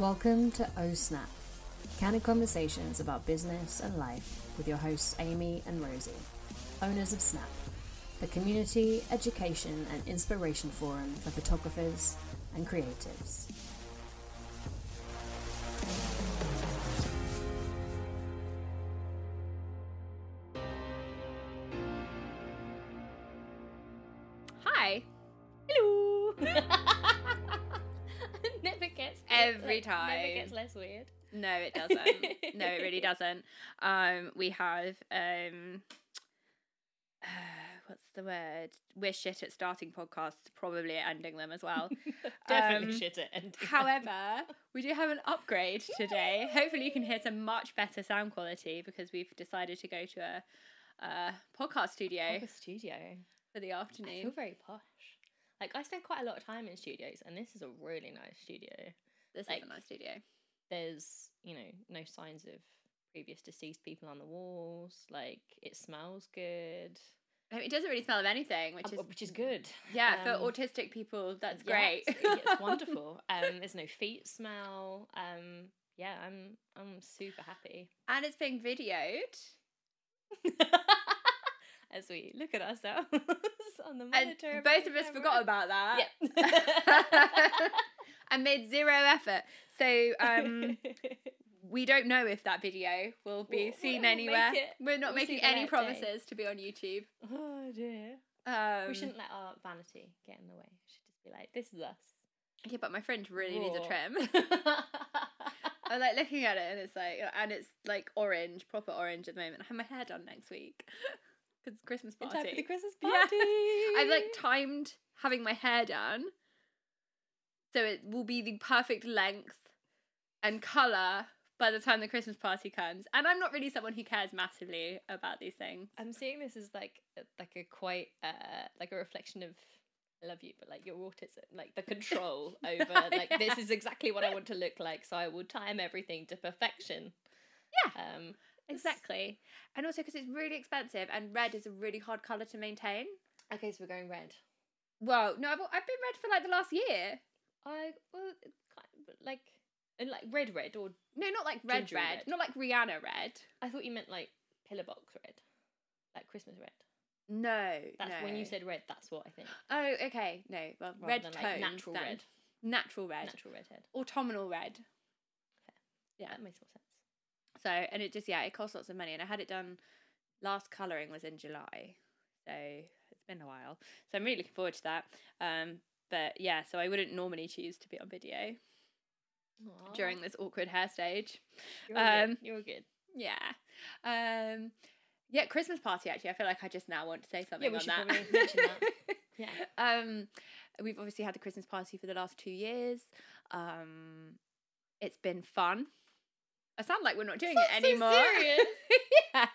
Welcome to O Snap, candid conversations about business and life with your hosts Ami and Rosie, owners of Snap, the community, education, and inspiration forum for photographers and creatives. Less weird. No, it doesn't. no, it really doesn't. Um, we have um, uh, what's the word? We're shit at starting podcasts. Probably at ending them as well. Definitely Um, shit at ending. However, we do have an upgrade today. Hopefully, you can hear some much better sound quality because we've decided to go to a, podcast studio Proper studio. for the I afternoon. feel very posh. Like I spend quite a lot of time in studios, and this is a really nice studio. This like- is a nice studio. There's you know no signs of previous deceased people on the walls. Like it smells good, I mean, it doesn't really smell of anything, which Um, is which is good. yeah Um, for autistic people. That's yeah, great. It's, it's wonderful. Um, there's no feet smell. Um, yeah, I'm I'm super happy. and it's being videoed. As we look at ourselves on the And monitor. both of us forgot about that. Yeah. And made zero effort. So um, we don't know if that video will be We'll- seen we'll anywhere. it- We're not we'll making any light day. promises to be on YouTube. oh dear. Um, we shouldn't let our vanity get in the way. We should just be like, this is us. Yeah, but my friend really needs a trim. I'm like looking at it and it's like, and it's like orange, proper orange at the moment. I have my hair done next week because it's Christmas In party. time for the Christmas Yeah. party. I've like timed having my hair done so it will be the perfect length and colour by the time the Christmas party comes. And I'm not really someone who cares massively about these things. I'm seeing this as like a- like a quite uh like a reflection of I love you, but like your autism, like the control over like this is exactly what I want to look like, so I will time everything to perfection. Yeah. Um Exactly. And also because it's really expensive and red is a really hard colour to maintain. okay, so we're going red. Well, no, I've, I've been red for like the last year. I well it kind of, like and like red red or No, not like red, red. Not like Rihanna red. I thought you meant like pillar box red. Like Christmas red. No. That's when you said red, that's what I think. Oh, okay. No, well, Rather red than, tones. like, natural then. red. Natural red. Natural redhead. Autumnal red. Yeah, that makes more sense. So, and it just, yeah, it costs lots of money. And I had it done, last colouring was in July. So it's been a while. So I'm really looking forward to that. Um, but yeah, so I wouldn't normally choose to be on video during this awkward hair stage. You're um, good. You're good. Yeah. Um, yeah, Christmas party actually. I feel like I just now want to say something we on should that. probably mention that. Yeah. Um, we've obviously had the Christmas party for the last two years. Um, it's been fun. I sound like we're not doing it so anymore. serious. yeah.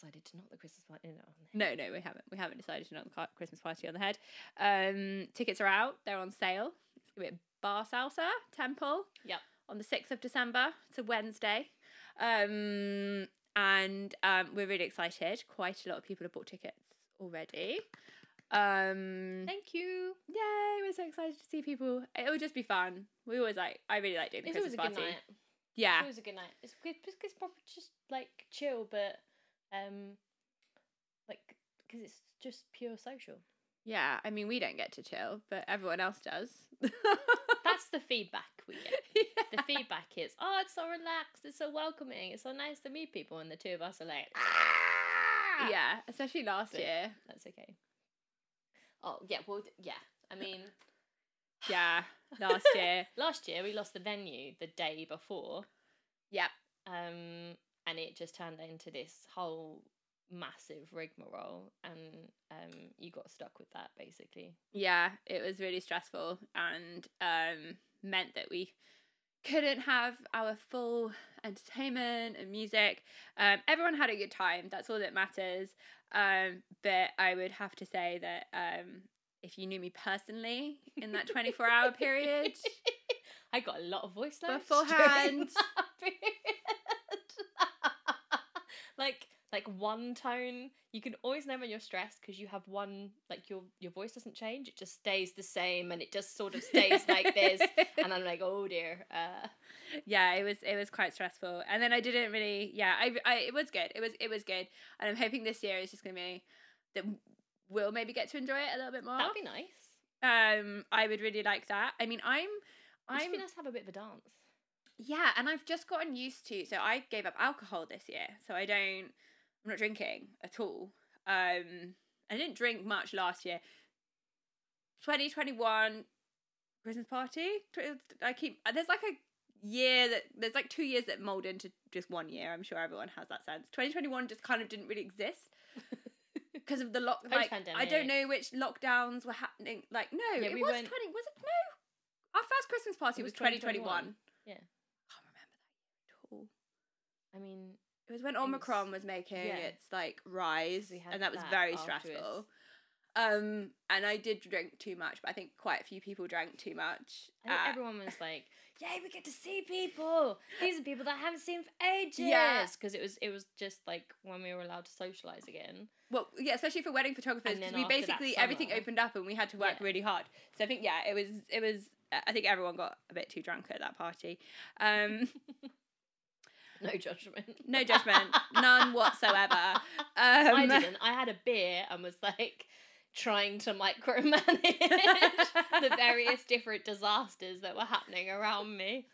Decided to knock the Christmas party on no, No, no, we haven't. We haven't decided to knock the Christmas party on the head. Um, tickets are out. They're on sale. It's gonna be at Bar Salsa Temple. Yep. On the sixth of December. It's a Wednesday. Um, and um, we're really excited. Quite a lot of people have bought tickets already. Um, Thank you. Yay, we're so excited to see people. It will just be fun. We always like, I really like doing the It's always Christmas a good party. night. Yeah. It's always a good night. It's good. It's, it's proper just like chill, but um, like because it's just pure social. Yeah. I mean, we don't get to chill, but everyone else does. That's the feedback we get. The feedback is, oh, it's so relaxed, it's so welcoming, it's so nice to meet people, and the two of us are like, ah! Yeah, especially last But- year. that's okay. Oh yeah, well yeah. I mean, Yeah, last year. last year we lost the venue the day before, Yep. um, and it just turned into this whole massive rigmarole, and um, you got stuck with that basically. Yeah, it was really stressful and um, meant that we couldn't have our full entertainment and music. Um, everyone had a good time. That's all that matters. Um, but I would have to say that um, if you knew me personally in that 24 hour period, I got a lot of voice notes Beforehand. during that period. like like one tone, you can always know when you're stressed because you have one like your your voice doesn't change; it just stays the same, and it just sort of stays like this. And I'm like, oh dear. Uh, yeah, it was it was quite stressful, and then I didn't really. Yeah, I, I it was good. It was it was good, and I'm hoping this year is just gonna be that we'll maybe get to enjoy it a little bit more. that'd be nice. Um, I would really like that. I mean, I'm It'd I'm be nice to have a bit of a dance. Yeah, and I've just gotten used to. So I gave up alcohol this year, so I don't. I'm not drinking at all. Um, I didn't drink much last year. 2021 Christmas party. I keep there's like a year that there's like two years that mold into just one year. I'm sure everyone has that sense. 2021 just kind of didn't really exist because of the lock. Like I don't know which lockdowns were happening. Like no, Yeah, it we was went- 20. Was it no? Our first Christmas party It was, was 2021. 2021. Yeah. can't remember that year at all. I mean, It was when Omicron was, making yeah. its like rise, and that was that very afterwards. stressful. Um, and I did drink too much, but I think quite a few people drank too much. I think Uh, everyone was like, "Yay, we get to see people! These are people that I haven't seen for ages." Yeah. because it was it was just like when we were allowed to socialize again. well, yeah, especially for wedding photographers, because we basically everything opened up and we had to work Yeah. really hard. So I think yeah, it was it was. I think everyone got a bit too drunk at that party. Um, No judgment. no judgment, none whatsoever. Um, I didn't. I had a beer and was like trying to micromanage the various different disasters that were happening around me.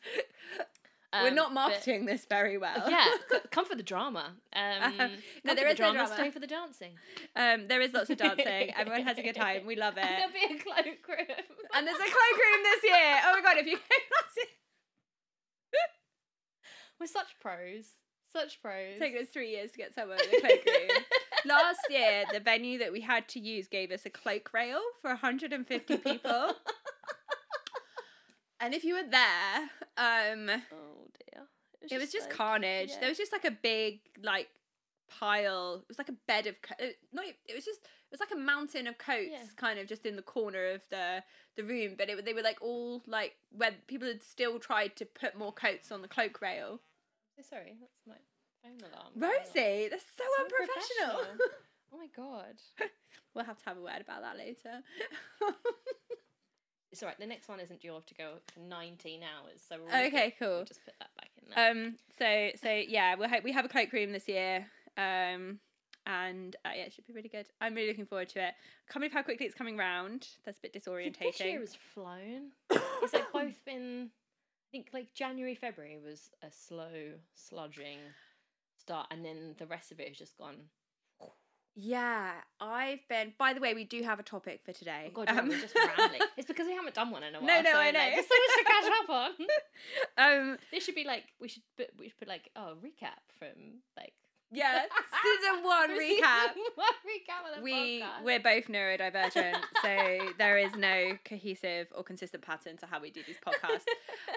We're Um, not but- marketing this very well. yeah, come for the drama. Um, no, come there for is the no drama, drama. Stay for the dancing. Um, there is lots of dancing. Everyone has a good time. We love it. And there'll be a cloakroom. And there's a cloakroom this year. Oh my god, if you We're such pros. Such pros. it's taken us three years to get somewhere in a cloakroom. Last year, the venue that we had to use gave us a cloak rail for 150 people. and if you were there, um, oh dear. it was just like- carnage. yeah. There was just like a big like pile. It was like a bed of co- uh, not. It was just it was like a mountain of coats, Yeah. kind of just in the corner of the the room. But it they were like all like where people had still tried to put more coats on the cloak rail. So sorry, that's my phone alarm. Rosie, that's so, So unprofessional. professional. Oh my god. we'll have to have a word about that later. It's alright. The next one isn't due off to go for 19 hours, so we're all Okay, cool. We'll just put that back in there. um. So so yeah, we hope we have a cloakroom this year. Um. And uh, yeah, it should be really good. I'm really looking forward to it. I can't believe how quickly it's coming round. That's a bit disorientating. This year has flown. It's like both been. Think like January, February was a slow, sludging start, and then the rest of it has just gone. Yeah, I've been. By the way, we do have a topic for today. Oh god, yeah, Um, we're just rambling. It's because we haven't done one in a while. No, no, so, I like, know. there's so much to catch up on. um, This should be like we should put we should put like oh recap from like yeah, season one recap. season one recap We podcast. we're both neurodivergent, so there is no cohesive or consistent pattern to how we do these podcasts.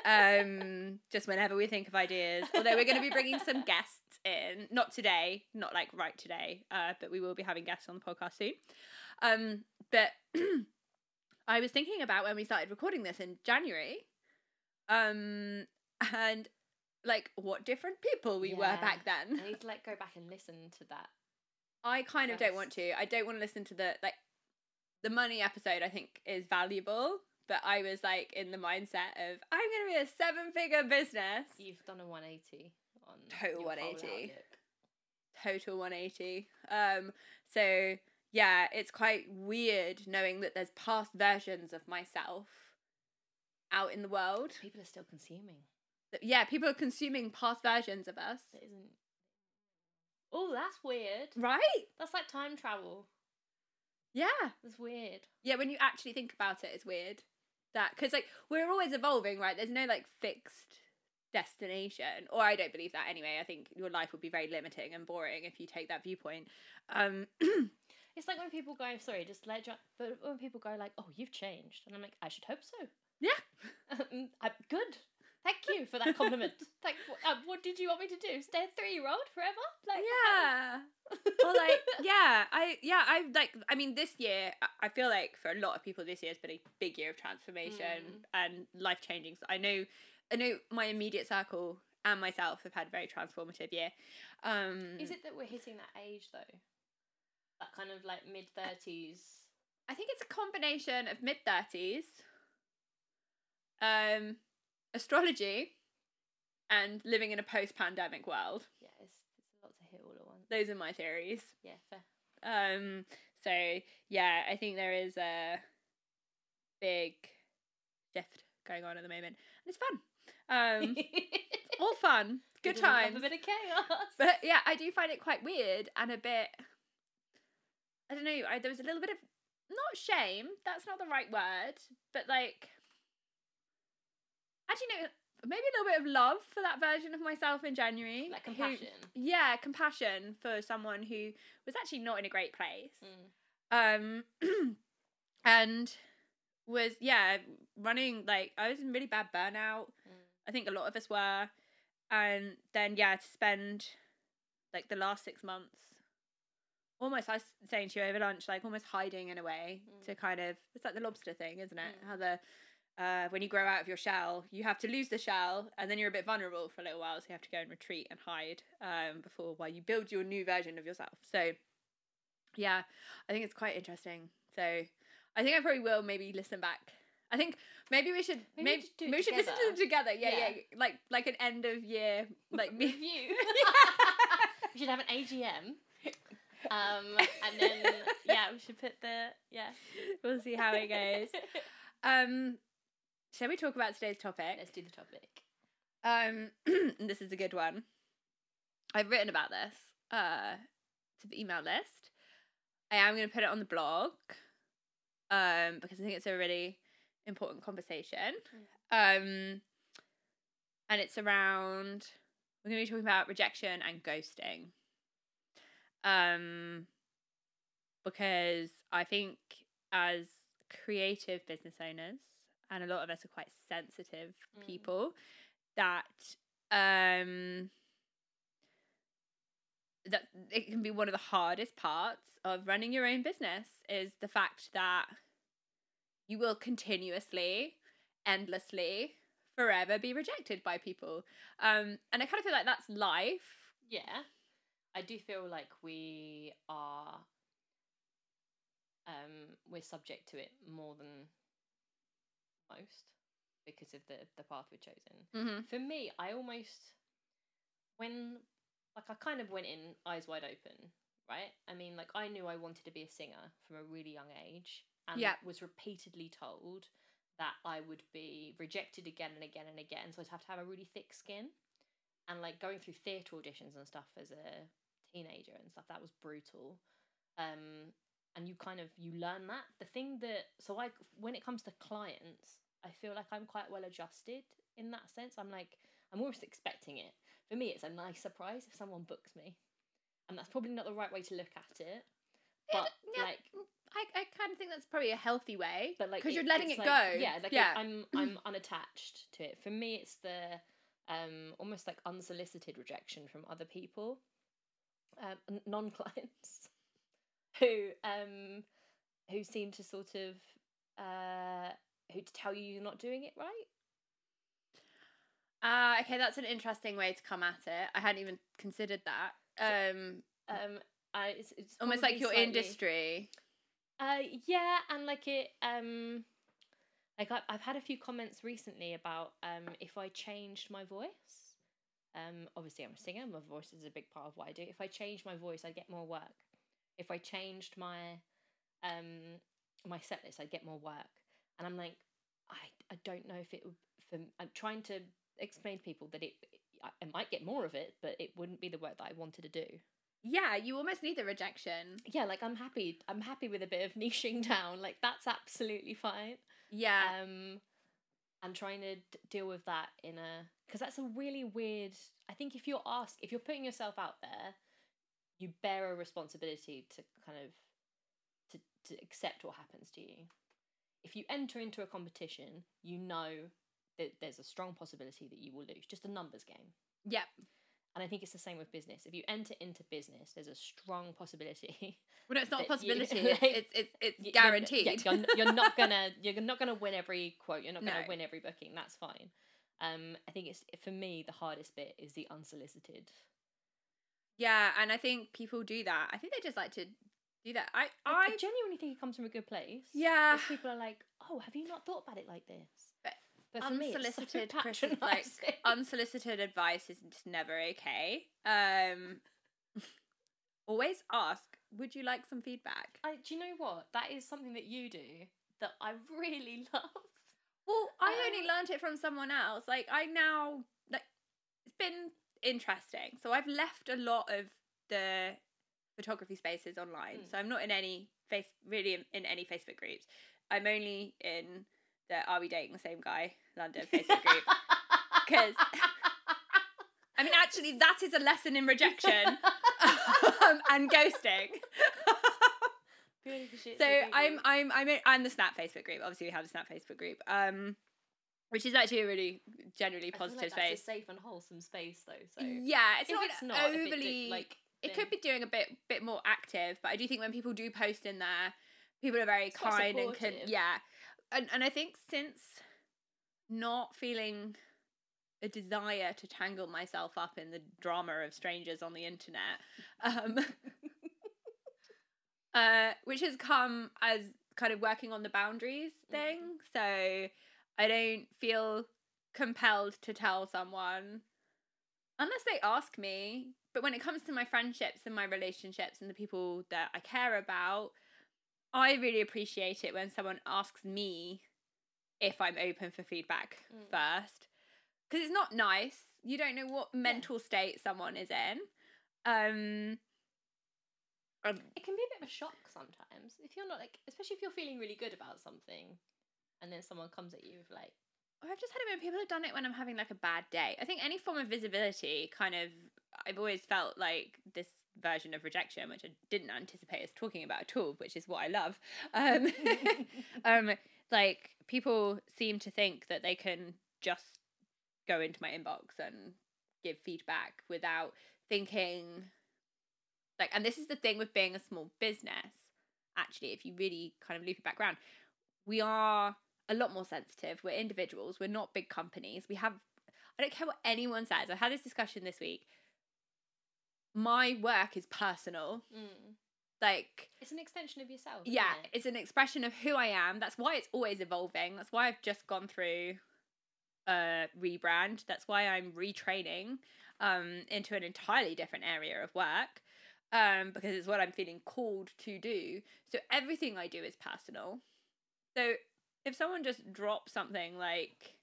um, just whenever we think of ideas. Although we're going to be bringing some guests in, not today, not like right today, uh, but we will be having guests on the podcast soon. Um, but I was thinking about when we started recording this in January, um, and like what different people we were back then. I need to like go back and listen to that. I kind of don't want to. I don't want to listen to the like the money episode. I think is valuable, but I was like in the mindset of I'm going to be a seven figure business. You've done a 180 on Total 180. Total 180. Um, so yeah, it's quite weird knowing that there's past versions of myself out in the world. People are still consuming. That- Yeah, people are consuming past versions of us. It isn't. Oh, that's weird. Right? That's like time travel. Yeah. That's weird. Yeah, when you actually think about it, it's weird that because like we're always evolving, right? There's no like fixed destination, or I don't believe that anyway. I think your life would be very limiting and boring if you take that viewpoint. Um, It's like when people go, sorry, just let you, but when people go like, oh, you've changed, and I'm like, I should hope so. yeah, Um, I, good. Thank you for that compliment. Thank. Uh, what did you want me to do? Stay a three-year-old forever? Like, yeah, or like yeah, I yeah I like I mean this year I- I feel like for a lot of people this year has been a big year of transformation Mm. and life changing. So I know I know my immediate circle and myself have had a very transformative year. Um, Is it that we're hitting that age though? That kind of like mid thirties. I think it's a combination of mid thirties, um, astrology, and living in a post-pandemic world. Yeah, it's, it's a lot to hit all at once. Those are my theories. Yeah, fair. Um, so yeah, I think there is a big shift going on at the moment, and it's fun. Um, all fun, good times. A bit of chaos. But yeah, I do find it quite weird and a bit. I don't know. I, there was a little bit of not shame. That's not the right word, but like. Actually, no. Maybe a little bit of love for that version of myself in January. like who- compassion. yeah, compassion for someone who was actually not in a great place. Mm. Um, and was yeah running like I was in really bad burnout. Mm. I think a lot of us were, and then yeah to spend like the last six months almost I was saying to you over lunch like almost hiding in a way Mm. to kind of it's like the lobster thing isn't it Mm. how the uh, when you grow out of your shell you have to lose the shell and then you're a bit vulnerable for a little while so you have to go and retreat and hide um, before while you build your new version of yourself so yeah I think it's quite interesting so I think I probably will maybe listen back I think maybe we should Maybe we maybe, maybe we should listen to them together yeah, yeah Yeah. like like an end of year like me Review. we should have an AGM. Um, and then yeah, we should put the yeah. we'll see how it goes um shall we talk about today's topic Let's do the topic. Um, this is a good one. I've written about this uh, to the email list. I am going to put it on the blog um, because I think it's a really important conversation. Um, and it's around, we're going to be talking about rejection and ghosting. Um, because I think as creative business owners, and a lot of us are quite sensitive Mm. people, that um that it can be one of the hardest parts of running your own business is the fact that you will continuously endlessly forever be rejected by people um and i kind of feel like that's life Yeah, I do feel like we are. Um, we're subject to it more than most because of the the path we've chosen. mm-hmm. For me, I almost when like I kind of went in eyes wide open, right? I mean, like I knew I wanted to be a singer from a really young age, and Yeah. was repeatedly told that I would be rejected again and again and again. So I'd have to have a really thick skin, and like going through theatre auditions and stuff as a teenager and stuff that was brutal. Um, and you kind of you learn that the thing that so I when it comes to clients, I feel like I'm quite well adjusted in that sense. I'm like I'm almost expecting it. For me, it's a nice surprise if someone books me, and that's probably not the right way to look at it. But yeah, like, I, I kind of think that's probably a healthy way but like because you're letting it it's go Yeah, like yeah I'm I'm unattached to it. For me, it's the um almost like unsolicited rejection from other people, um, non clients, who um who seem to sort of uh who to tell you you're not doing it right. Uh, okay, that's an interesting way to come at it. I hadn't even considered that. Um, Um, I, it's, it's almost like your slightly- industry. Uh, yeah, and like it, um, like I, I've had a few comments recently about um if I changed my voice. Um, obviously I'm a singer. My voice is a big part of what I do. If I changed my voice, I'd get more work. If I changed my um my set list, I'd get more work. And I'm like, I I don't know if it would. For I'm trying to explain to people that it I, might get more of it, but it wouldn't be the work that I wanted to do Yeah, you almost need the rejection. yeah like i'm happy i'm happy with a bit of niching down like that's absolutely fine Yeah, um and trying to d- deal with that in a because that's a really weird i think if you're asked if you're putting yourself out there you bear a responsibility to kind of to, to accept what happens to you if you enter into a competition you know that there's a strong possibility that you will lose just a numbers game yep and i think it's the same with business if you enter into business there's a strong possibility well, no, it's not a you- possibility. like, it's it's it's, it's you're- guaranteed. yeah, You're, you're not gonna you're not gonna win every quote. You're not gonna No. win every booking. That's fine. Um, I think it's for me the hardest bit is the unsolicited. Yeah, and I think people do that. I think they just like to do that. I I, I genuinely think it comes from a good place. yeah. If people are like, "Oh, have you not thought about it like this?" But for me, it's so unsolicited criti- like patronising. unsolicited advice is just never okay. Um, always ask. Would you like some feedback? I, do you know what? That is something that you do that I really love. Well, I only Um, learned it from someone else. Like I now like it's been interesting. So I've left a lot of the photography spaces online. Mm. So I'm not in any face really in, in any Facebook groups. I'm only in the Are We Dating the Same Guy London Facebook group because. I mean, actually, that is a lesson in rejection um, and ghosting. Purely for shits so. I'm I'm I'm in, I'm the Snap Facebook group. Obviously, we have the Snap Facebook group, um, which is actually a really generally positive like space. a safe and wholesome space, though. So yeah, it's if not, it's not if it do- overly like It could be doing a bit bit more active, but I do think when people do post in there, people are very It's kind and can yeah, and and I think since not feeling a desire to tangle myself up in the drama of strangers on the internet, um, uh, which has come as kind of working on the boundaries thing. So I don't feel compelled to tell someone unless they ask me. But when it comes to my friendships and my relationships and the people that I care about, I really appreciate it when someone asks me if I'm open for feedback Mm. first. Because it's not nice. You don't know what mental state someone is in. Um, um, it can be a bit of a shock sometimes if you're not like, especially if you're feeling really good about something, and then someone comes at you with like, Or I've just had it when people have done it when I'm having like a bad day. I think any form of visibility kind of I've always felt like this version of rejection, which I didn't anticipate us talking about at all, which is what I love. Um, um like people seem to think that they can just go into my inbox and give feedback without thinking like and this is the thing with being a small business actually if you really kind of loop it back around we are a lot more sensitive. We're individuals. We're not big companies. We have i don't care what anyone says. I had this discussion this week. My work is personal. Mm. like it's an extension of yourself. yeah it? it's an expression of who i am. That's why it's always evolving. That's why i've just gone through a rebrand. That's why i'm retraining um into an entirely different area of work um because it's what i'm feeling called to do. So everything i do is personal. So if someone just drops something like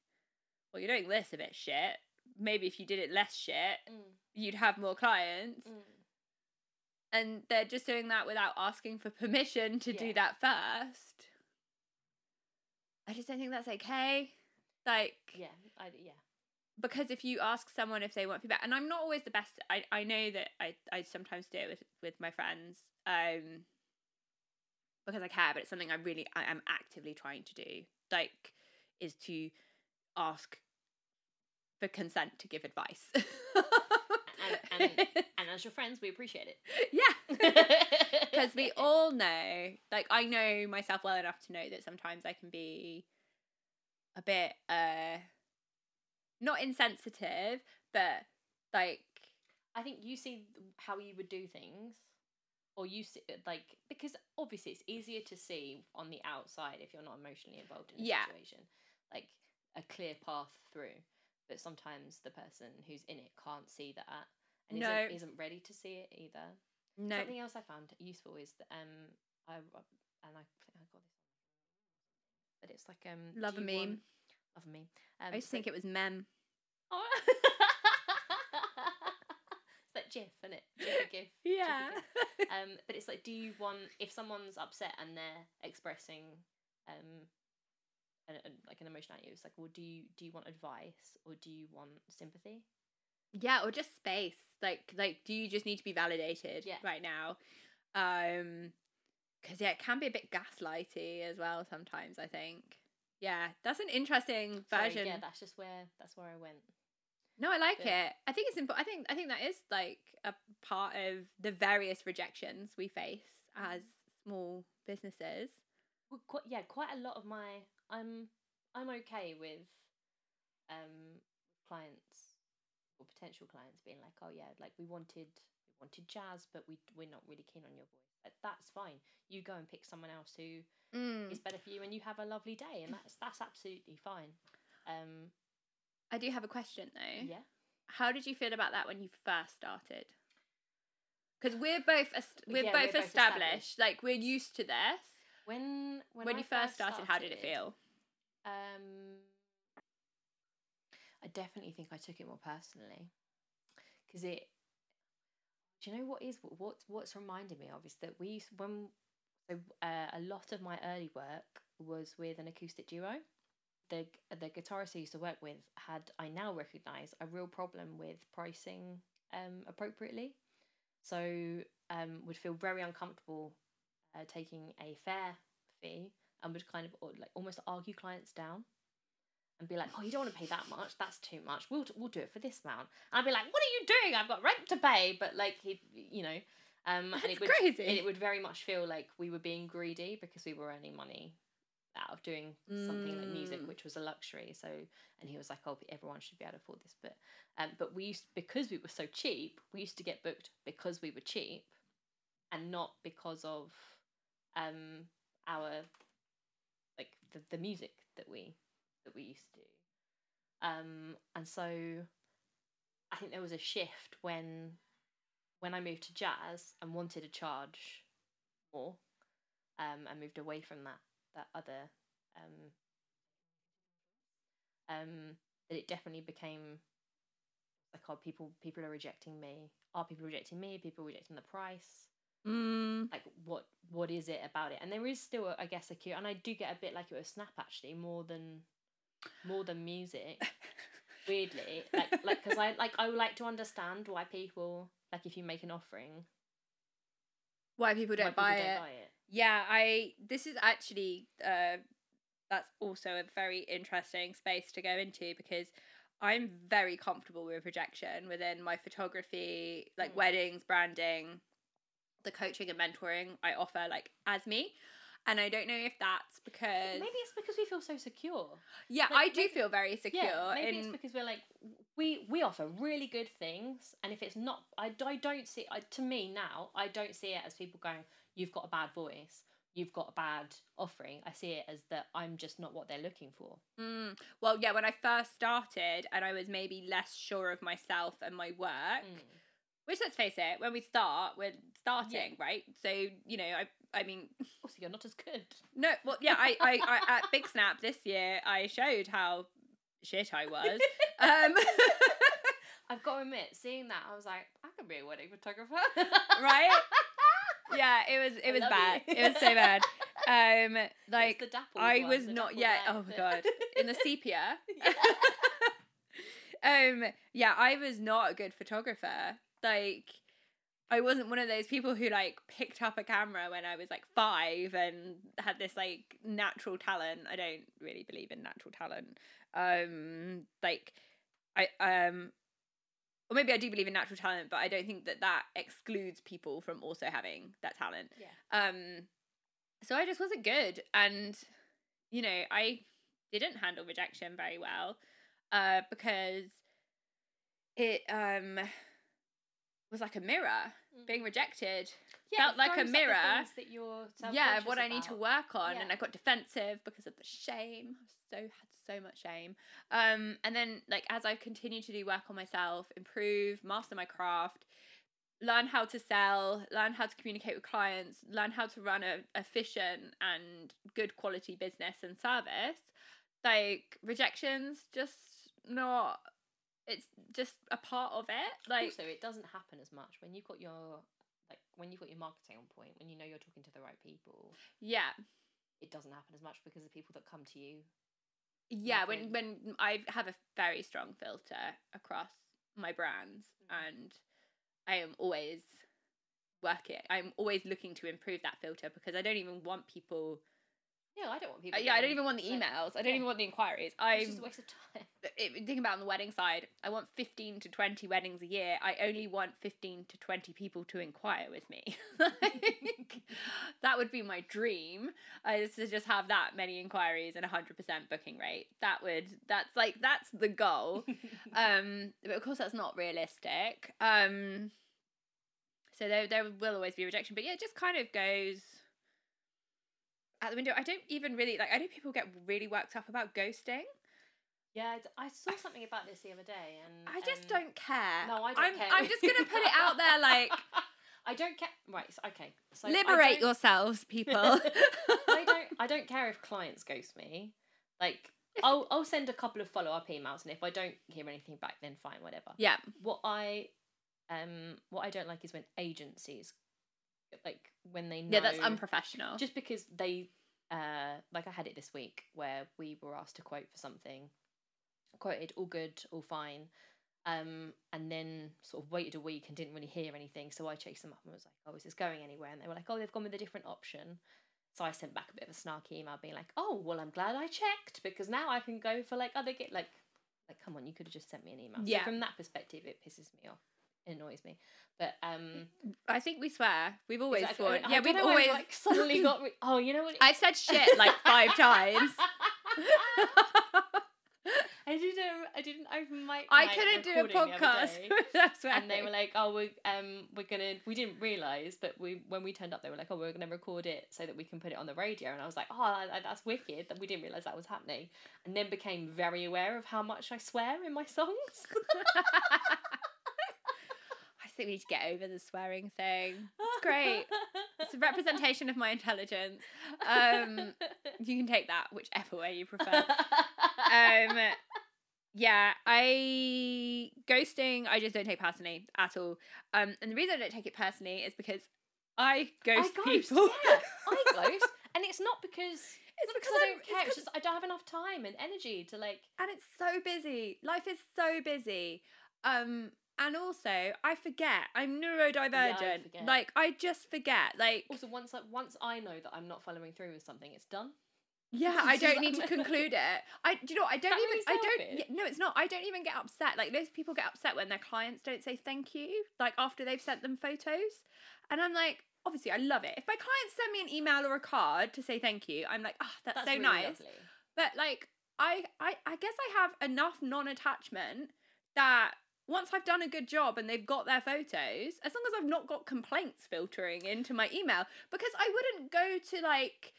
well you're doing this a bit shit maybe if you did it less shit Mm. you'd have more clients Mm. and they're just doing that without asking for permission to do that first. I just don't think that's okay. Like, Yeah, I yeah. because if you ask someone if they want feedback, and I'm not always the best. I I know that I I sometimes do it with with my friends, um, because I care, but it's something I really I am actively trying to do. Like, is to ask for consent to give advice. And, and and as your friends, we appreciate it. yeah. because we all know like i know myself well enough to know that sometimes i can be a bit uh not insensitive but like I think you see how you would do things, or you see like because obviously it's easier to see on the outside if you're not emotionally involved in a Yeah. situation, like a clear path through. But sometimes the person who's in it can't see that and No. isn't, isn't ready to see it either. no Something else I found useful is that um I and I think I got this, but it's like um Love a meme. want- love a meme. Um, i just think it was mem Oh. like GIF, isn't it? GIF, GIF. yeah Um, but it's like, do you want if someone's upset and they're expressing um, an, an, like an emotion at you? It's like, well, do you do you want advice or do you want sympathy? yeah or just space like like do you just need to be validated Yeah. right now um because yeah it can be a bit gaslighty as well sometimes i think yeah that's an interesting Sorry, version yeah, that's just where that's where I went. No, I like Yeah. it. I think it's important. I think I think that is like a part of the various rejections we face as small businesses. Well, quite, yeah, quite a lot of my I'm I'm okay with um clients or potential clients being like, oh yeah, like we wanted we wanted jazz, but we we're not really keen on your voice. But that's fine. You go and pick someone else who Mm. is better for you, and you have a lovely day, and that's that's absolutely fine. Um, I do have a question though. yeah. How did you feel about that when you first started? Because we're both est- we're, Yeah, both we're both established. established. Like we're used to this. When when, When, you first started, how did it feel? Um, I definitely think I took it more personally because it. Do you know what is what what's reminding me of is that we used when so uh, a lot of my early work was with an acoustic duo. The the guitarist I used to work with had I now recognise a real problem with pricing um appropriately, so um would feel very uncomfortable uh, taking a fair fee and would kind of like almost argue clients down and be like, "Oh, you don't want to pay that much. That's too much. We'll we'll do it for this amount." And I'd be like, "What are you doing? I've got rent to pay." But like he, you know, um, and That's it would crazy. and it would very much feel like we were being greedy because we were earning money out of doing something like music, Mm. which was a luxury. So, and he was like, "Oh, everyone should be able to afford this." But, um, but we used because we were so cheap, we used to get booked because we were cheap, and not because of, um, our, like the the music that we that we used to. do. Um, and so, I think there was a shift when, when I moved to jazz and wanted to charge more, um, and moved away from that that other um, um, that it definitely became like oh people people are rejecting me. Are people rejecting me? People rejecting the price. Mm. like what what is it about it? And there is still I guess a cue and I do get a bit like it was snap actually more than more than music. Weirdly like like because I like I would like to understand why people like if you make an offering Why people don't people buy don't buy it Yeah, I. This is actually. Uh, that's also a very interesting space to go into because I'm very comfortable with rejection within my photography, like Mm. weddings, branding, the coaching and mentoring I offer, like as me. And I don't know if that's because maybe it's because we feel so secure yeah, like, I do maybe- feel very secure. Yeah, maybe it's because we're like we we offer really good things, and if it's not, I, I don't see. I, to me now, I don't see it as people going, "You've got a bad voice, you've got a bad offering." I see it as that I'm just not what they're looking for. Mm. Well, yeah, when I first started and I was maybe less sure of myself and my work, Mm. which let's face it, when we start, we're starting, right? So, you know, I I mean, Also, you're not as good. no, well, yeah, I, I, I at Big Snap this year, I showed how shit I was. um, I've got to admit, seeing that, I was like, I could be a wedding photographer, right? Yeah, it was it I was bad. you. It was so bad. Um, like I one, was not yet. Oh my god, in the sepia. Yeah. um yeah i was not a good photographer like i wasn't one of those people who like picked up a camera when i was like five and had this like natural talent i don't really believe in natural talent um like i um or maybe i do believe in natural talent but i don't think that that excludes people from also having that talent yeah. um so i just wasn't good and you know i didn't handle rejection very well uh because it um was like a mirror being rejected. Yeah, felt like a throws up the mirror. that you're yeah what i need to work on and i got defensive because of the shame. I so had so much shame. Um and then like as i continued to do work on myself improve master my craft learn how to sell learn how to communicate with clients learn how to run a efficient and good quality business and service like rejections just not it's just a part of it like also, it doesn't happen as much when you've got your like when you've got your marketing on point, when you know you're talking to the right people. yeah It doesn't happen as much because the people that come to you. yeah when when i have a very strong filter across my brands Mhm. and i am always working i'm always looking to improve that filter because i don't even want people Yeah, I don't want uh, people. yeah i don't even want the emails. I don't yeah. even want the inquiries. I just a waste of time. think about on the wedding side i want 15 to 20 weddings a year. I only want 15 to 20 people to inquire with me. Like, that would be my dream Is to just have that many inquiries and a 100% booking rate. That would that's like that's the goal. Um but of course that's not realistic. Um so there there will always be rejection. But yeah it just kind of goes out the window i don't even really like i know people get really worked up about ghosting Yeah, I saw something about this the other day, and I just um, don't care. No, I don't I'm, care. I'm just gonna put it out there, like I don't care. Right. So, okay. So liberate yourselves, people. I don't. I don't care if clients ghost me. Like, I'll I'll send a couple of follow up emails, and if I don't hear anything back, then fine, whatever. yeah, What I um what I don't like is when agencies like when they know yeah, that's unprofessional. just because they uh like I had it this week where we were asked to quote for something. Quoted all good all fine. Um and then sort of waited a week and didn't really hear anything. So I chased them up and was like oh is this going anywhere? And they were like oh they've gone with a different option. So I sent back a bit of a snarky email being like oh well I'm glad I checked because now I can go for like other get like like come on you could have just sent me an email. Yeah. so from that perspective it pisses me off annoys me but um I think we swear. We've always Exactly. sworn. I Yeah, we've always. like suddenly got. Re- oh, you know what? I've said shit like five times. I didn't. I didn't open my. I couldn't do a the podcast. That's right. And they were like, "Oh, we um, we're gonna." We didn't realize, but we when we turned up, they were like, "Oh, we're gonna record it so that we can put it on the radio." And I was like, "Oh, that's wicked!" That we didn't realize that was happening, and then became very aware of how much I swear in my songs. Think we need to get over the swearing thing. It's great. It's a representation of my intelligence. Um, You can take that whichever way you prefer. um, yeah, I ghosting. I just don't take personally at all. Um, and the reason I don't take it personally is because I ghost, I ghost, people. yeah, I ghost, and it's not because It's because because I don't it's care. It's 'cause- just I don't have enough time and energy to like. and it's so busy. Life is so busy. Um, and also I forget. I'm neurodivergent. forget. Like I just forget. Like Also, once I, once I know that I'm not following through with something, it's done. Yeah, I don't need to conclude it. I do you know what? I don't that even really I don't yeah, no it's not. I don't even get upset. Like those people get upset when their clients don't say thank you like after they've sent them photos. And I'm like, obviously I love it. If my clients send me an email or a card to say thank you, I'm like, "Oh, that's, so really nice." lovely. But like I, I I guess I have enough non-attachment that once I've done a good job and they've got their photos, as long as I've not got complaints filtering into my email, because I wouldn't go to like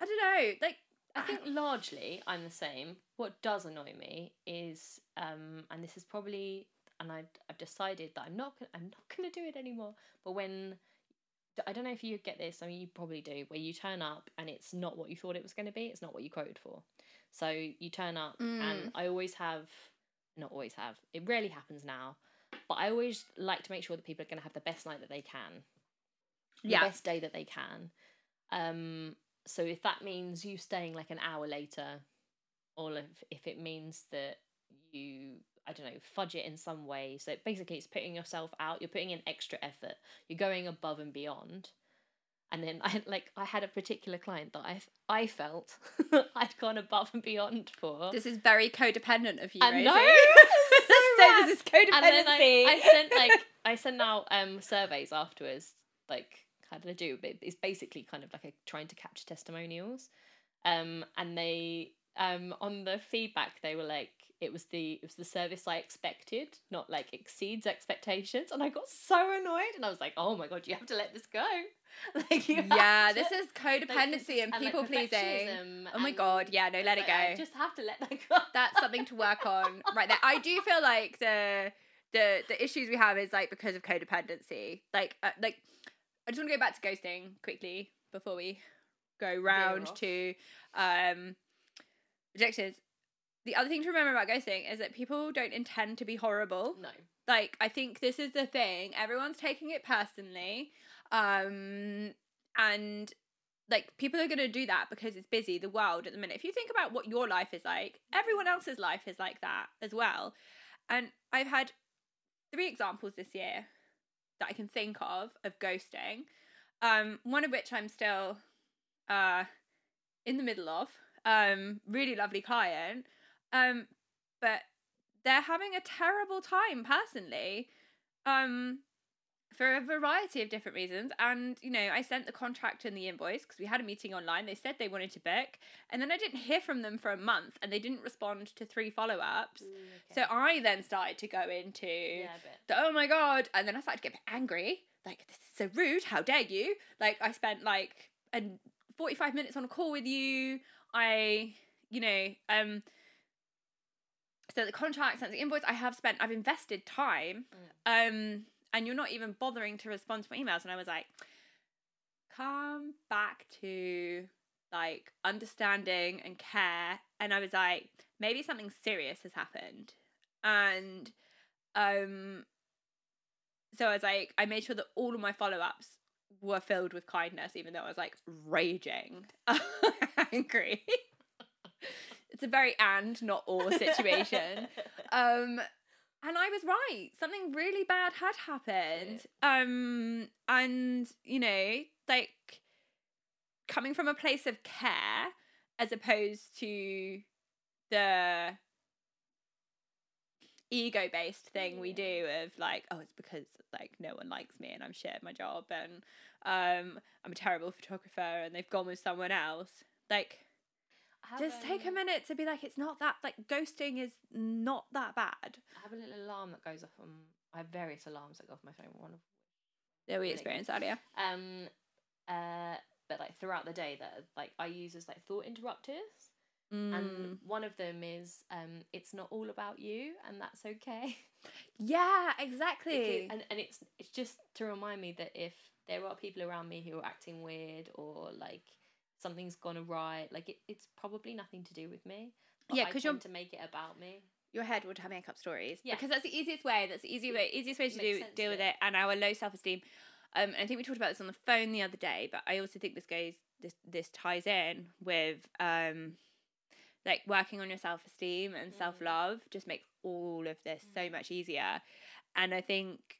I don't know, like I think largely I'm the same. What does annoy me is, um, and this is probably, and I I've decided that I'm not gonna, I'm not gonna do it anymore. But when I don't know if you get this. I mean, you probably do. Where you turn up and it's not what you thought it was going to be. It's not what you quoted for. So you turn up, Mm. and I always have, not always have. It rarely happens now, but I always like to make sure that people are going to have the best night that they can, the best day that they can. Um, so if that means you staying like an hour later, or if if it means that you I don't know fudge it in some way, so basically it's putting yourself out. You're putting in extra effort. You're going above and beyond. And then I like I had a particular client that I I felt I'd gone above and beyond for. This is very codependent of you, I Rosie. know. so this is codependency. and then I, I sent like I sent out um surveys afterwards, like how did I do? It's basically kind of like a trying to capture testimonials, um, and they um on the feedback they were like it was the it was the service I expected, not like exceeds expectations, and I got so annoyed, and I was like, oh my god, you have to let this go, like you yeah, to- this is like, this codependency is- and like, people pleasing. Oh my god, yeah, no, let it like, I go. just have to let that go. That's something to work on right there. I do feel like the the the issues we have is like because of codependency. Like uh, like I just want to go back to ghosting quickly before we go round to um rejections. The other thing to remember about ghosting is that people don't intend to be horrible. no. like i think this is the thing everyone's taking it personally um and like people are going to do that because it's busy the world at the minute if you think about what your life is like everyone else's life is like that as well and i've had three examples this year that i can think of of ghosting um one of which i'm still uh in the middle of um really lovely client um but they're having a terrible time personally um for a variety of different reasons. And you know i sent the contract and the invoice because we had a meeting online. They said they wanted to book. And then i didn't hear from them for a month and they didn't respond to three follow-ups. So i then started to go into yeah, the, oh my god and then i started to get a bit angry. Like this is so rude. How dare you? Like i spent like a 45 minutes on a call with you. I you know um so the contract, sent the invoice. I have spent, I've invested time, um, and you're not even bothering to respond to my emails. And I was like, come back to like understanding and care. And I was like, maybe something serious has happened, and um, so I was like, I made sure that all of my follow ups were filled with kindness, even though I was like raging, angry. It's a very and not or situation. um, and I was right. Something really bad had happened. Um, and you know, like coming from a place of care as opposed to the ego based thing we do of like oh it's because like no one likes me and I'm shit at my job and um I'm a terrible photographer and they've gone with someone else like just take a minute to be like it's not that like ghosting is not that bad I have a little alarm that goes off on. I have various alarms that go off my phone. One of that we experienced earlier um, uh, but like throughout the day that like I use as like thought interrupters, Mm. and one of them is um, it's not all about you, and that's okay. yeah Because- exactly and and it's it's just to remind me that if there are people around me who are acting weird or like something's gone awry, like it, it's probably nothing to do with me. Yeah, because you're- to make it about me. your head would have make up stories. Yeah. Because that's the easiest way. That's the easy way, easiest way to do deal with yeah. it. And our low self esteem. Um, and I think we talked about this on the phone the other day, but I also think this goes this this ties in with um like working on your self esteem and Mm. self love just makes all of this so much easier. And I think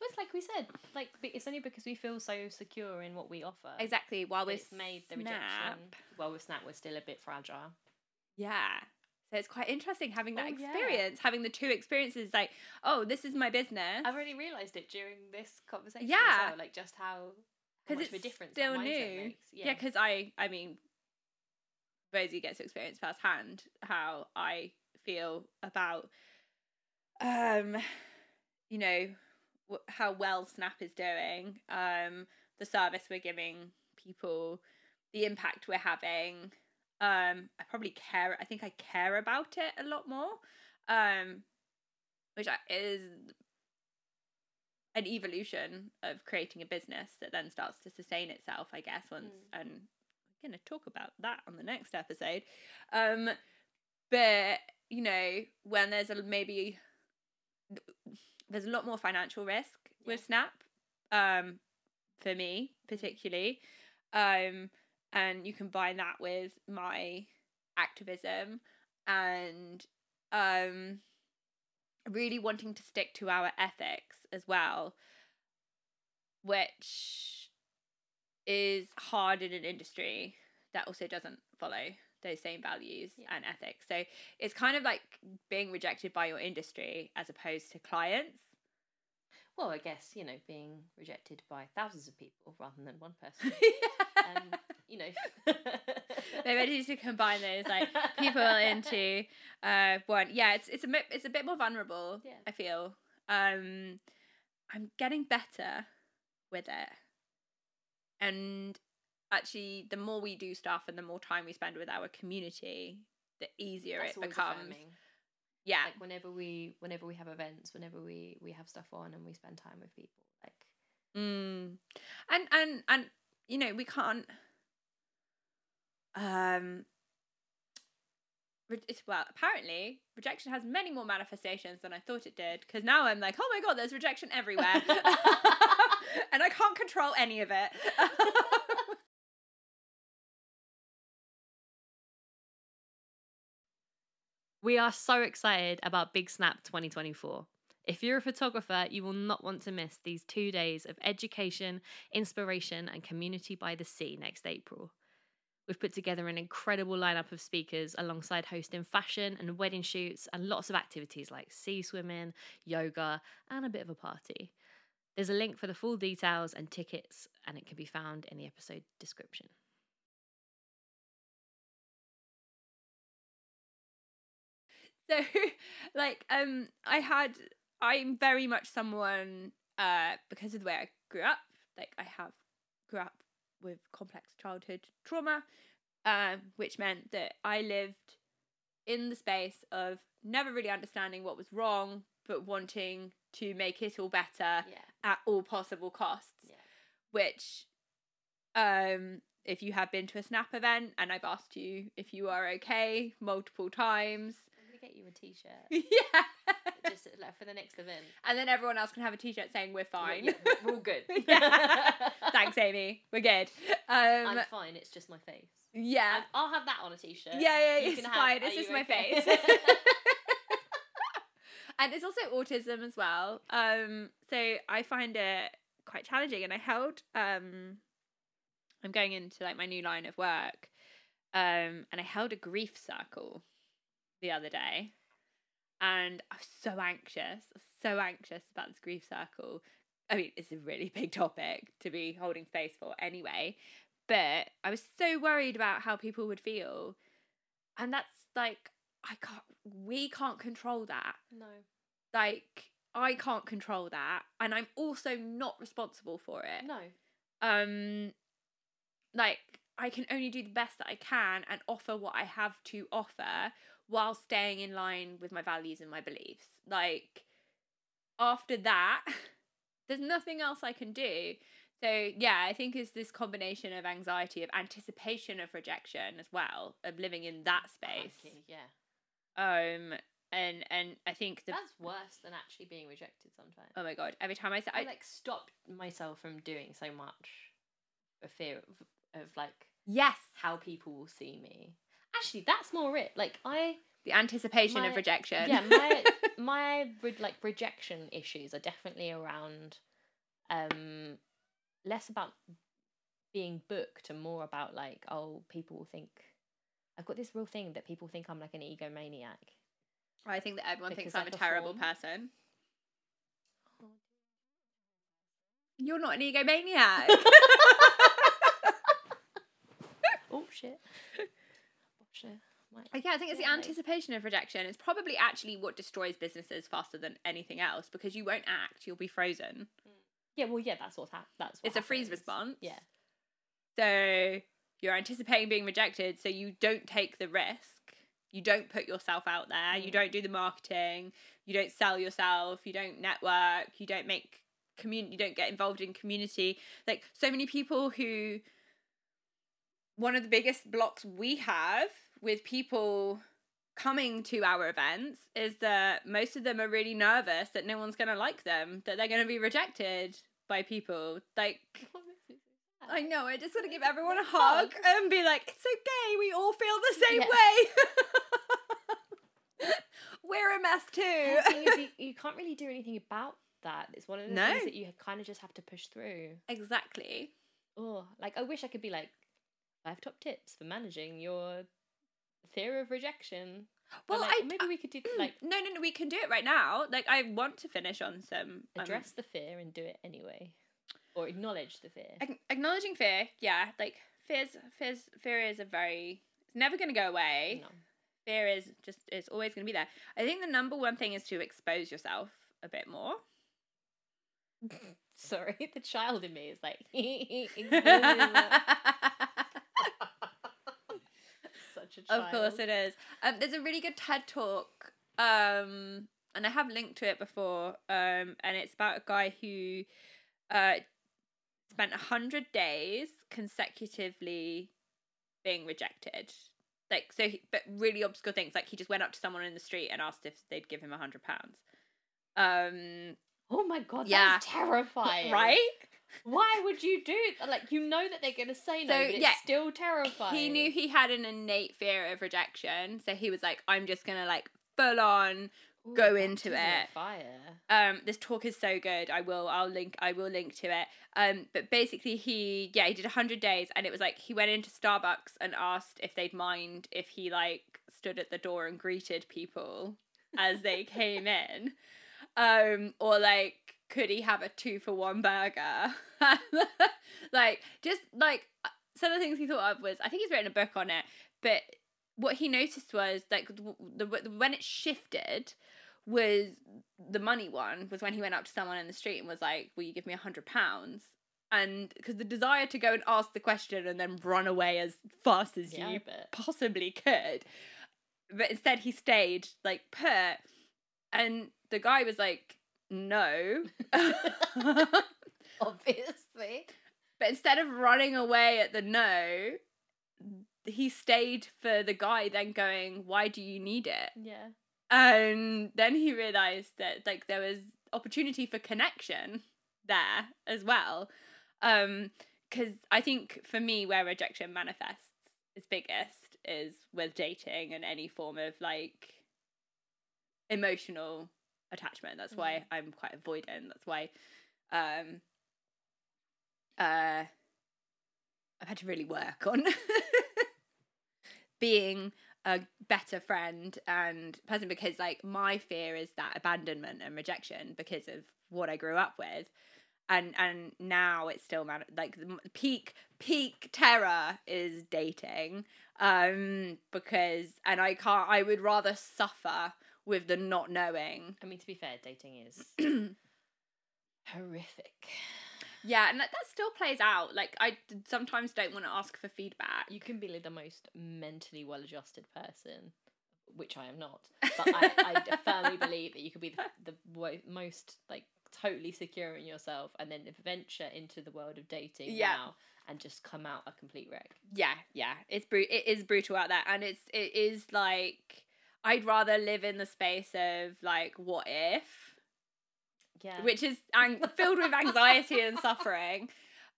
Well, it's like we said, like it's only because we feel so secure in what we offer. exactly while we've made the rejection. Well, with Snap, we're still a bit fragile. Yeah. So it's quite interesting having that Oh, yeah. experience, having the two experiences like, oh, this is my business. I've already realised it during this conversation. Yeah. as well, like just how, because it's of a difference still new. Yeah, because I, I mean, Rosie gets to experience firsthand how I feel about, um, you know, how well Snap is doing, um, the service we're giving people, the impact we're having. Um, I probably care. I think I care about it a lot more, um, which is an evolution of creating a business that then starts to sustain itself, I guess, once and we're gonna talk about that on the next episode. Um but you know, when there's a maybe there's a lot more financial risk with Snap, um, for me particularly. Um and you combine that with my activism and um really wanting to stick to our ethics as well, which is hard in an industry that also doesn't follow those same values Yeah. and ethics. So it's kind of like being rejected by your industry as opposed to clients. Well, I guess you know being rejected by thousands of people rather than one person. um, you know, They're ready to combine those like people into uh one. Yeah, it's it's a bit it's a bit more vulnerable. Yeah. I feel. Um, I'm getting better with it, and actually, the more we do stuff and the more time we spend with our community, the easier That's it becomes. Yeah, Like whenever we whenever we have events, whenever we we have stuff on and we spend time with people, like Mm. And and and you know we can't. Um. It's, well, apparently rejection has many more manifestations than I thought it did. Because now I'm like, oh my god, there's rejection everywhere, and I can't control any of it. We are so excited about Big Snap 2024. If you're a photographer, you will not want to miss these two days of education, inspiration, and community by the sea next April. We've put together an incredible lineup of speakers alongside hosting fashion and wedding shoots and lots of activities like sea swimming, yoga, and a bit of a party. There's a link for the full details and tickets, and it can be found in the episode description. so, like, um, I had, I'm very much someone, uh, because of the way I grew up. Like, I have grew up with complex childhood trauma, um, which meant that I lived in the space of never really understanding what was wrong, but wanting to make it all better Yeah. at all possible costs. Yeah. Which, um, if you have been to a Snap event and I've asked you if you are okay multiple times, I'm gonna get you a t-shirt yeah, just like for the next event. and then everyone else can have a T-shirt saying we're fine. Yeah, we're- we're all good. Yeah. Thanks, Ami. We're good. Um, I'm fine. It's just my face. yeah, Um, I'll have that on a t-shirt. yeah, yeah. You It's can fine. have, It's "Are just you my okay?" face. and there's also autism as well. Um, so I find it quite challenging, and I held. Um, I'm going into like my new line of work, um, and I held a grief circle the other day, and I was so anxious, was so anxious about this grief circle. I mean, it's a really big topic to be holding space for anyway, but I was so worried about how people would feel, and that's like I can't. We can't control that no. like I can't control that and I'm also not responsible for it. No. Um like I can only do the best that I can and offer what I have to offer while staying in line with my values and my beliefs. Like after that there's nothing else I can do. So yeah, I think it's this combination of anxiety of anticipation of rejection as well, of living in that space. Yeah. Um and and I think the That's worse than actually being rejected sometimes. oh my god, every time I say I I, like stopped myself from doing so much for fear of, of like yes, how people will see me. Actually, that's more it. Like I, the anticipation My- of rejection. yeah, my my re- like rejection issues are definitely around, um, less about being booked and more about like oh people will think. I've got this real thing that people think I'm like an egomaniac. I think that everyone thinks Because I'm a terrible person. You're not an egomaniac. oh shit! Might- yeah, I think it's the anticipation of rejection. It's probably actually what destroys businesses faster than anything else because you won't act, you'll be frozen. Yeah, well, yeah, that's what's happened. That's what It's a freeze response. Yeah, So you're anticipating being rejected, so you don't take the risk. You don't put yourself out there. You Mm. don't do the marketing. You don't sell yourself. You don't network. You don't make community. You don't get involved in community. Like so many people who. One of the biggest blocks we have with people coming to our events is that most of them are really nervous that no one's going to like them, that they're going to be rejected by people. Like I know. I just want to give everyone a hug and be like, it's okay. We all feel the same way. We're a mess too. And the thing is, you, you can't really do anything about that. It's one of the No. things that you kind of just have to push through. exactly. Oh, like I wish I could be like five top tips for managing your fear of rejection. Well, like, I maybe we could do like no, no, no. We can do it right now. Like, I want to finish on some um, address the fear and do it anyway, or acknowledge the fear. ac- acknowledging fear. Yeah, like fears, fears, fear is a very. It's never going to go away. No. Fear is just. It's always going to be there. I think the number one thing is to expose yourself a bit more. Sorry, the child in me is like a child. Of course it is. Um, there's a really good TED talk, um, and I have linked to it before, um, and it's about a guy who uh, spent a hundred days consecutively being rejected. Like so, he, but really obscure things. Like he just went up to someone in the street and asked if they'd give him a hundred pounds. Um, Oh my god, Yeah. that's terrifying. right? Why would you do that? Like you know that they're gonna say no, So, but it's yeah, still terrifying. He knew he had an innate fear of rejection, so he was like, "I'm just gonna like full on Ooh, go into it. Fire. um this talk is so good i will i'll link i will link to it um but basically he yeah he did 100 days and it was like he went into starbucks and asked if they'd mind if he like stood at the door and greeted people as they came in um or like could he have a two for one burger? Like just like uh, some of the things he thought of was i think he's written a book on it but what he noticed was like the, the when it shifted was the money one was when he went up to someone in the street and was like, "Will you give me a hundred pounds?" And because the desire to go and ask the question and then run away as fast as Yeah, you possibly could, but instead he stayed like put and the guy was like no Obviously. but instead of running away at the no he stayed for the guy then going why do you need it Yeah. and then he realized that like there was opportunity for connection there as well um because i think for me where rejection manifests is biggest is with dating and any form of like emotional attachment. That's why i'm quite avoidant. That's why um uh i've had to really work on being a better friend and person because like my fear is that abandonment and rejection because of what I grew up with. And and now it's still man- like the peak peak terror is dating um because and I can't I would rather suffer with the not knowing I mean, to be fair, dating is horrific. yeah and that, that still plays out like I sometimes don't want to ask for feedback You can be like the most mentally well adjusted person, which I am not. But I, I firmly believe that you could be the, the most like totally secure in yourself and then venture into the world of dating Yeah. now and just come out a complete wreck. yeah yeah it's bru- it is brutal out there and it's it is like i'd rather live in the space of like what if Yeah. which is ang- filled with anxiety and suffering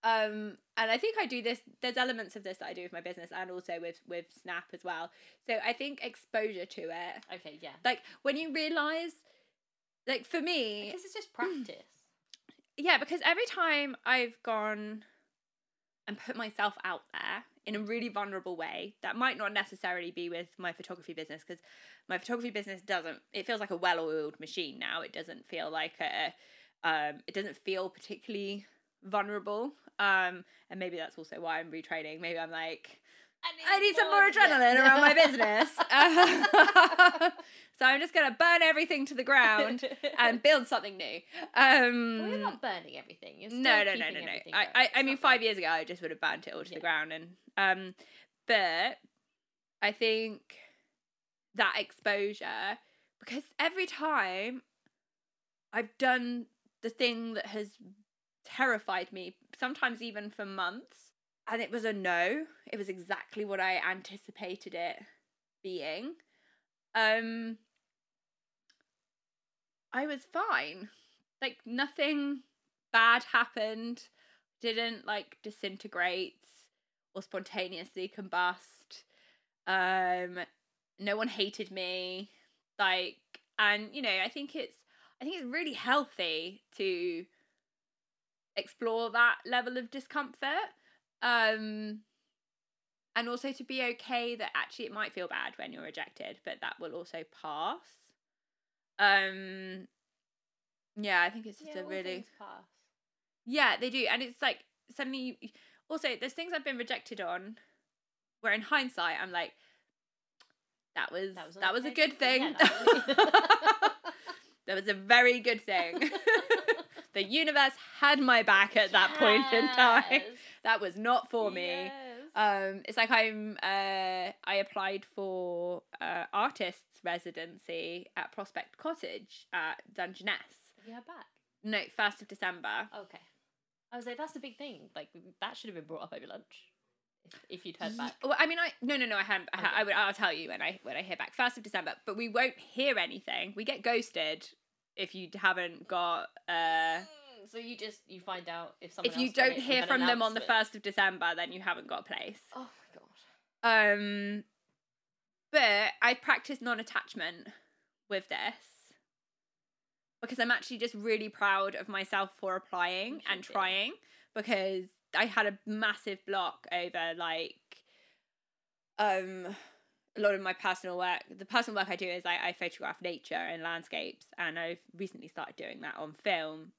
um and i think i do this there's elements of this that i do with my business and also with with snap as well so i think exposure to it okay, yeah. like when you realize like for me Because it's just practice. yeah, because every time I've gone and put myself out there in a really vulnerable way, that might not necessarily be with my photography business because my photography business doesn't. It feels like a well-oiled machine now. It doesn't feel like a. Um, it doesn't feel particularly vulnerable. Um, and maybe that's also why I'm retraining. Maybe I'm like, I need some more adrenaline around my business. so I'm just gonna burn everything to the ground and build something new. Um, Well, you're not burning everything. You're still no, no, no, keeping no, no. I. I, I mean, five years ago, I just would have burnt it all to Yeah. the ground, and um, but I think that exposure because every time I've done the thing that has terrified me, sometimes even for months, and it was a no. It was exactly what I anticipated it being. Um, I was fine. Like nothing bad happened. Didn't like disintegrate or spontaneously combust. Um, no one hated me. Like, and you know, I think it's I think it's really healthy to explore that level of discomfort. Um, and also to be okay that actually it might feel bad when you're rejected, but that will also pass. Um, yeah, I think it's just Yeah, a really pass. yeah, they do, and it's like suddenly. You, also, there's things I've been rejected on, where in hindsight I'm like, that was That was that was, a good thing. Yeah, that that was a very good thing. the universe had my back at that point in time. That was not for me. Yes. Um, it's like I'm. Uh, I applied for uh, artists residency at Prospect Cottage at Dungeness. Have you heard back? No, first of December. Okay. I was like, that's the big thing. Like that should have been brought up over lunch. If, if you'd heard back. Well, I mean, I no, no, no. I haven't. I, I would. I'll tell you when I when I hear back. First of December, but we won't hear anything. We get ghosted if you haven't got. uh So you just you find out if someone If you don't hear from them on the first of December, then you haven't got a place. Oh my god. Um, but I practice non-attachment with this because I'm actually just really proud of myself for applying and be. trying because I had a massive block over like um a lot of my personal work. The personal work I do is I, I photograph nature and landscapes, and I've recently started doing that on film.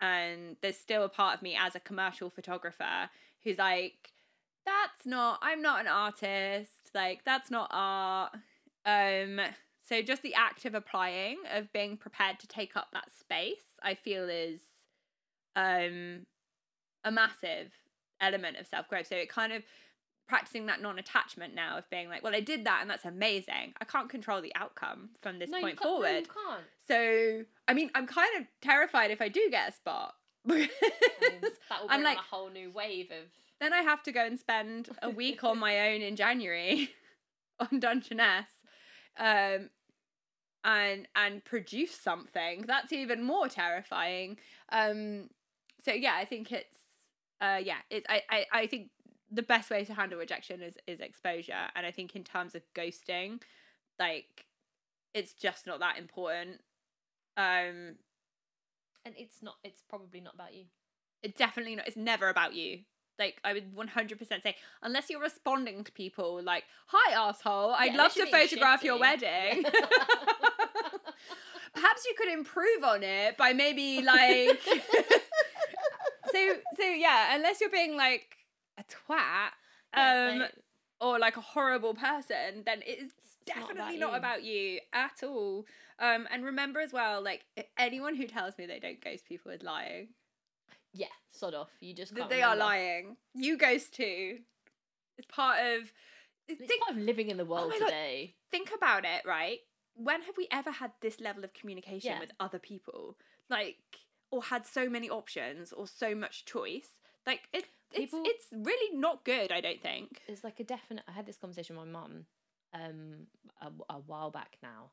And there's still a part of me as a commercial photographer who's like, that's not i'm not an artist like that's not art. Um so just the act of applying of being prepared to take up that space i feel is um a massive element of self-growth. So it kind of practicing that non-attachment now of being like, well, I did that and that's amazing. I can't control the outcome from this no, point no, forward. you can't. So, I mean, I'm kind of terrified if I do get a spot. I mean, that will I'm like- a whole new wave of. then I have to go and spend a week on my own in January on Dungeness, um, and and produce something. That's even more terrifying. Um, so yeah, I think it's uh, yeah, it's I, I I think the best way to handle rejection is is exposure, and I think in terms of ghosting, like it's just not that important. Um, And it's not. It's probably not about you. it's definitely not it's never about you like i would 100% say unless you're responding to people like hi asshole i'd Yeah, love to photograph your shitty. wedding perhaps you could improve on it by maybe like so so yeah unless you're being like a twat Yeah, um like, or like a horrible person then it's It's not definitely about not about you at all um and remember as well like anyone who tells me they don't ghost people is lying yeah, sod off. You just they are lying. You ghost too. It's part of. It's Think, part of living in the world my God. today. think about it, right? When have we ever had this level of communication Yeah. with other people? Like, or had so many options or so much choice? Like, it, People- it's it's really not good. I don't think. There's like a definite. I had this conversation with my mum, um, a, a while back now,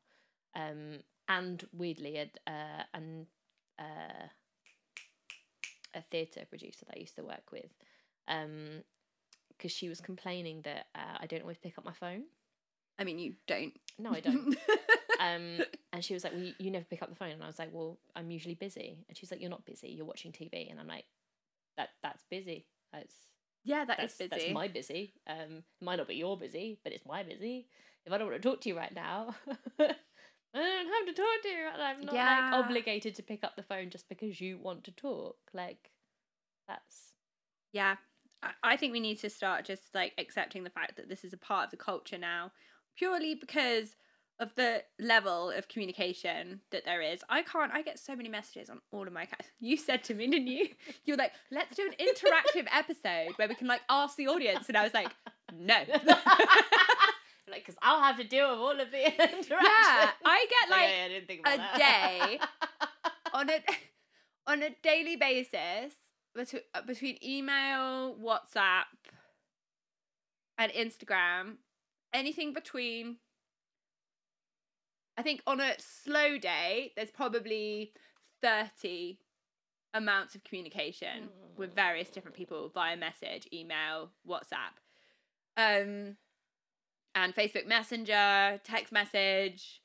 um, and weirdly, a uh, and uh, a theatre producer that I used to work with, um, because she was complaining that uh, I don't always pick up my phone. I mean, you don't. No, I don't. um, and she was like, "Well, you, you never pick up the phone," and I was like, "Well, I'm usually busy." And she's like, "You're not busy. You're watching TV." And I'm like, "That that's busy. That's yeah, that is that's busy. that's my busy. Um, it might not be your busy, but it's my busy. If I don't want to talk to you right now, I don't have to talk to you. Right. I'm not Yeah. like obligated to pick up the phone just because you want to talk. Like that's Yeah. I- I think we need to start just like accepting the fact that this is a part of the culture now, purely because of the level of communication that there is. I can't, I get so many messages on all of my accounts. You said to me, didn't you? You were like, let's do an interactive episode where we can like ask the audience. And I was like, no. like because I'll have to deal with all of the interactions. yeah. I get like yeah, I didn't think a that. day on a on a daily basis between uh, between email, WhatsApp, and Instagram, anything between. I think on a slow day, there's probably thirty amounts of communication with various different people via message, email, WhatsApp, um, and Facebook Messenger, text message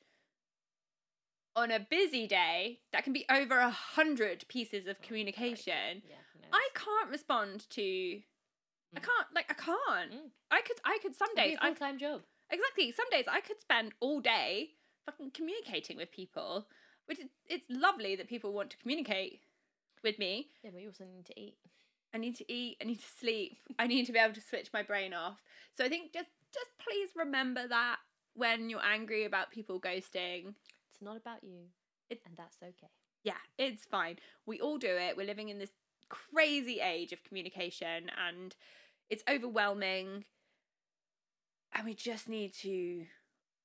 on a busy day, that can be over a hundred pieces of communication. Yeah, no, I can't respond to. I Mm. can't like I can't. Mm. I could I could some It'd days a I full time job. exactly some days I could spend all day fucking communicating with people, which is, it's lovely that people want to communicate with me. Yeah, but you also need to eat. I need to eat. I need to sleep. I need to be able to switch my brain off. So I think just just please remember that when you're angry about people ghosting, It's not about you, It- and that's okay. yeah, it's fine. We all do it. We're living in this crazy age of communication and it's overwhelming. And we just need to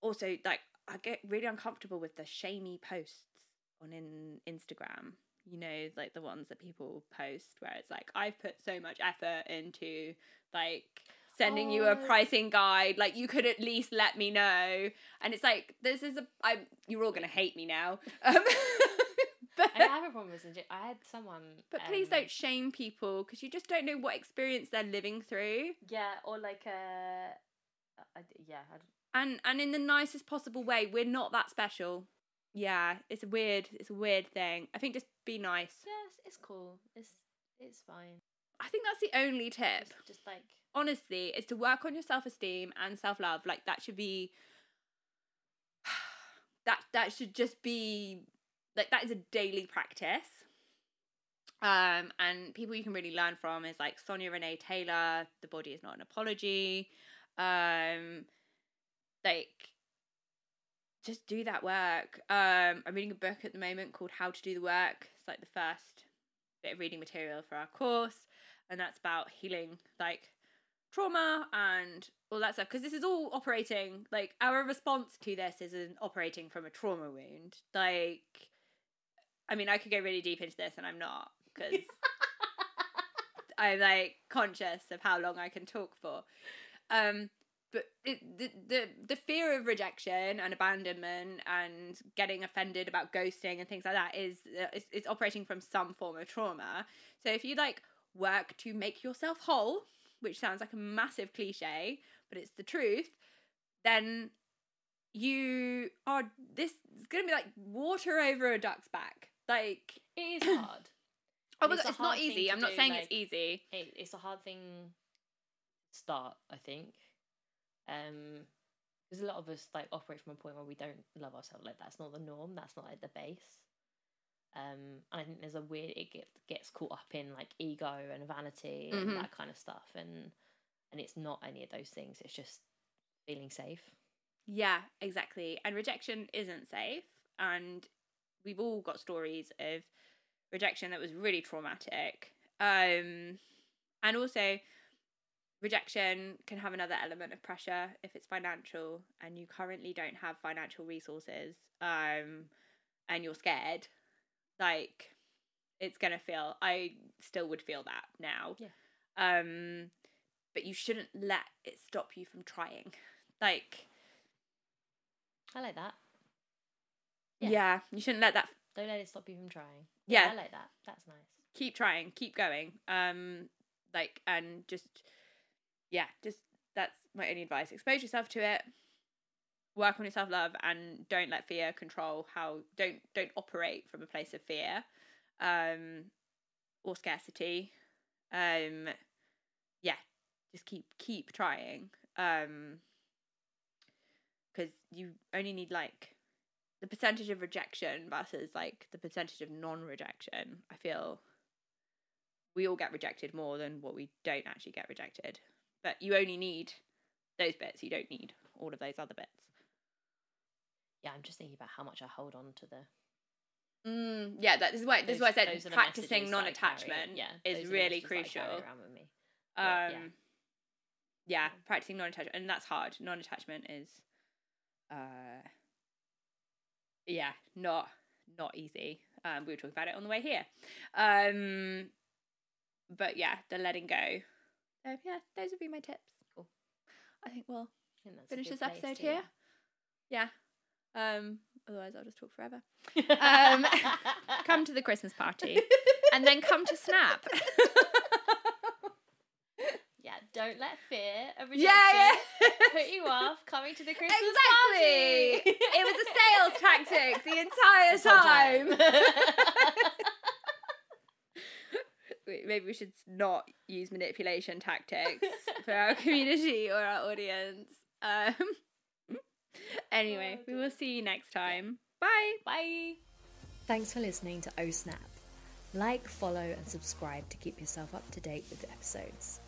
also like I get really uncomfortable with the shamey posts on in Instagram. You know, like the ones that people post where it's like I've put so much effort into like sending you a Oh. pricing guide like you could at least let me know and it's like this is a i'm you're all gonna hate me now um, but I have a problem with Zinja. I had someone. but please um, don't shame people because you just don't know what experience they're living through Yeah, or like a. I, yeah, I, and and in the nicest possible way we're not that special. Yeah it's a weird it's a weird thing. I think just be nice. It's, it's cool. It's it's fine. i think that's the only tip. Just, just like honestly is to work on your self-esteem and self-love. Like that should be that that should just be like that is a daily practice. Um and people you can really learn from is like Sonya Renee Taylor the body is not an apology. Um like just do that work. Um i'm reading a book at the moment called how to do the work. It's like the first bit of reading material for our course and that's about healing like trauma and all that stuff because this is all operating like our response to this is an operating from a trauma wound. Like i mean i could go really deep into this and i'm not because i'm like conscious of how long i can talk for. Um but it, the, the the fear of rejection and abandonment and getting offended about ghosting and things like that is uh, it's, it's operating from some form of trauma. So if you like work to make yourself whole which sounds like a massive cliche but it's the truth then you are this is gonna be like water over a duck's back. Like It is hard. oh my it's god it's not easy. i'm not do, saying like- it's easy. it, it's a hard thing to start i think um because a lot of us like operate from a point where we don't love ourselves like that's not the norm that's not like the base um and i think there's a weird it get, gets caught up in like ego and vanity and Mhm. that kind of stuff and and it's not any of those things it's just feeling safe Yeah, exactly. And rejection isn't safe. And we've all got stories of rejection that was really traumatic. Um, and also, rejection can have another element of pressure if it's financial and you currently don't have financial resources um, and you're scared. Like, it's going to feel, I still would feel that now. Yeah. Um, but you shouldn't let it stop you from trying. Like, i like that Yeah. Yeah. you shouldn't let that don't let it stop you from trying Yeah. i like that that's nice keep trying, keep going. Um like and just yeah, just that's my only advice. Expose yourself to it. Work on your self-love and don't let fear control how don't don't operate from a place of fear um or scarcity. Um yeah, just keep keep trying. Um cuz you only need like the percentage of rejection versus like the percentage of non-rejection i feel we all get rejected more than what we don't actually get rejected but you only need those bits. You don't need all of those other bits. Yeah i'm just thinking about how much i hold on to the mm, yeah that is why this is why i said those are the practicing messages that I carry, non-attachment yeah is those are the really messages that I carry crucial. around with me. um yeah. yeah. practicing non-attachment and that's hard. Non-attachment is uh yeah not not easy. Um we were talking about it on the way here. Um but yeah the letting go so yeah those would be my tips Cool. i think we'll I think finish this episode here yeah um otherwise i'll just talk forever. Um, come to the christmas party and then come to snap yeah, don't let fear of rejection yeah yeah put you off coming to the Christmas Exactly. party. it was a sales tactic the entire This whole time. Wait, Maybe we should not use manipulation tactics for our community or our audience. Um, anyway, Oh, we will see you next time. Bye. Bye. Thanks for listening to Oh Snap. Like, follow, and subscribe to keep yourself up to date with the episodes.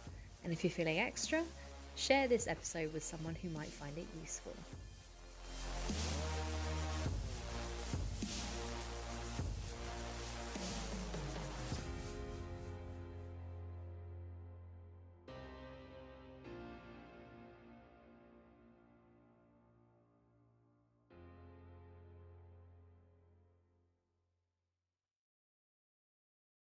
And if you're feeling extra, share this episode with someone who might find it useful.